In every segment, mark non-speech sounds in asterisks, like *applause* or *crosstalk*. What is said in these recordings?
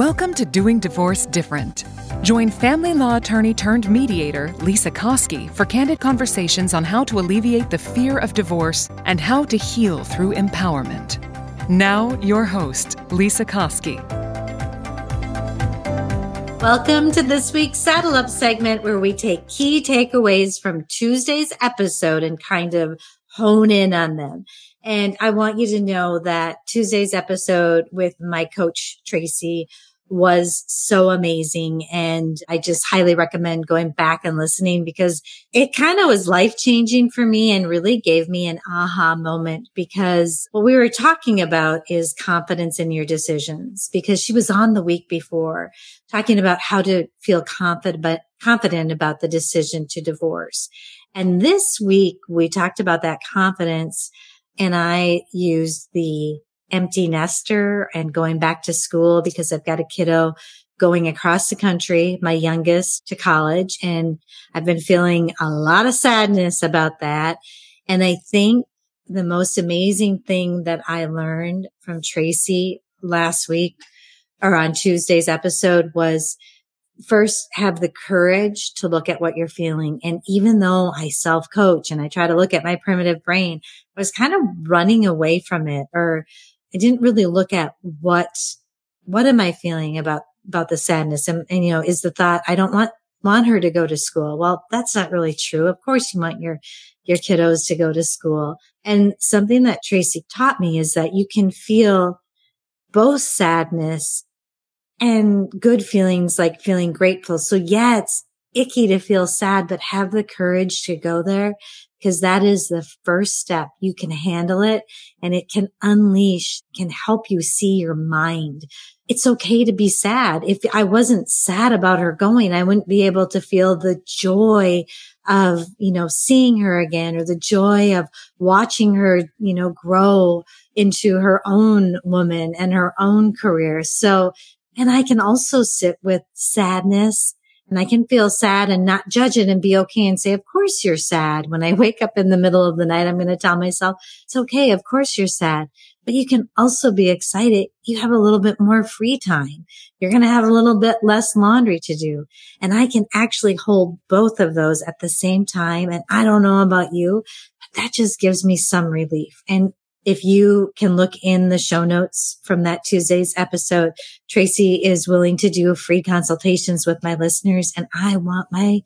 Welcome to Doing Divorce Different. Join family law attorney turned mediator Lesa Koski for candid conversations on how to alleviate the fear of divorce and how to heal through empowerment. Now, your host, Lesa Koski. Welcome to this week's Saddle Up segment where we take key takeaways from Tuesday's episode and kind of hone in on them. And I want you to know that Tuesday's episode with my coach, Tracy, was so amazing. And I just highly recommend going back and listening because it kind of was life changing for me and really gave me an aha moment because what we were talking about is confidence in your decisions because she was on the week before talking about how to feel confident, but confident about the decision to divorce. And this week we talked about that confidence and I used the empty nester and going back to school because I've got a kiddo going across the country, my youngest to college. And I've been feeling a lot of sadness about that. And I think the most amazing thing that I learned from Tracy last week or on Tuesday's episode was first have the courage to look at what you're feeling. And even though I self coach and I try to look at my primitive brain, I was kind of running away from it or I didn't really look at what, what am I feeling about, about the sadness? And, and you know, is the thought, I don't want, want her to go to school. Well, that's not really true. Of course you want your, your kiddos to go to school. And something that Tracy taught me is that you can feel both sadness and good feelings like feeling grateful. So yeah, it's icky to feel sad, but have the courage to go there because that is the first step. You can handle it and it can unleash, can help you see your mind. It's okay to be sad. If I wasn't sad about her going, I wouldn't be able to feel the joy of, you know, seeing her again or the joy of watching her, you know, grow into her own woman and her own career. So and I can also sit with sadness and I can feel sad and not judge it and be okay and say, of course you're sad. When I *laughs* wake up in the middle of the night, I'm going to tell myself, it's okay. Of course you're sad. But you can also be excited. You have a little bit more free time. You're going to have a little bit less laundry to do. And I can actually hold both of those at the same time. And I don't know about you, but that just gives me some relief. And if you can look in the show notes from that Tuesday's episode, Tracy is willing to do free consultations with my listeners. And I want my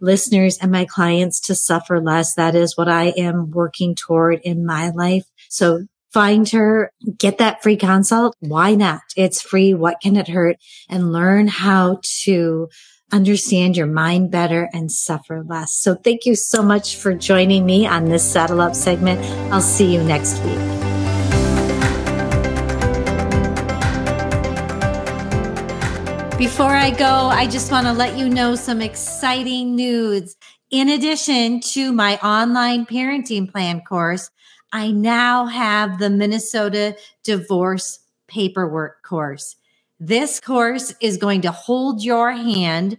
listeners and my clients to suffer less. That is what I am working toward in my life. So find her, get that free consult. Why not? It's free. What can it hurt? And learn how to understand your mind better and suffer less. So thank you so much for joining me on this Saddle Up segment. I'll see you next week. Before I go, I just want to let you know some exciting news. In addition to my online parenting plan course, I now have the Minnesota divorce paperwork course. This course is going to hold your hand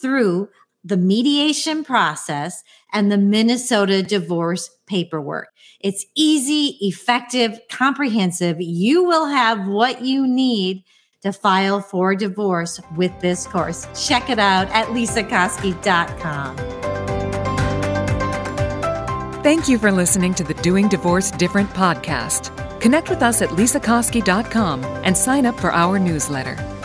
through the mediation process and the Minnesota divorce paperwork. It's easy, effective, comprehensive. You will have what you need to file for divorce with this course. Check it out at lesakoski.com. Thank you for listening to the Doing Divorce Different podcast. Connect with us at lesakoski.com and sign up for our newsletter.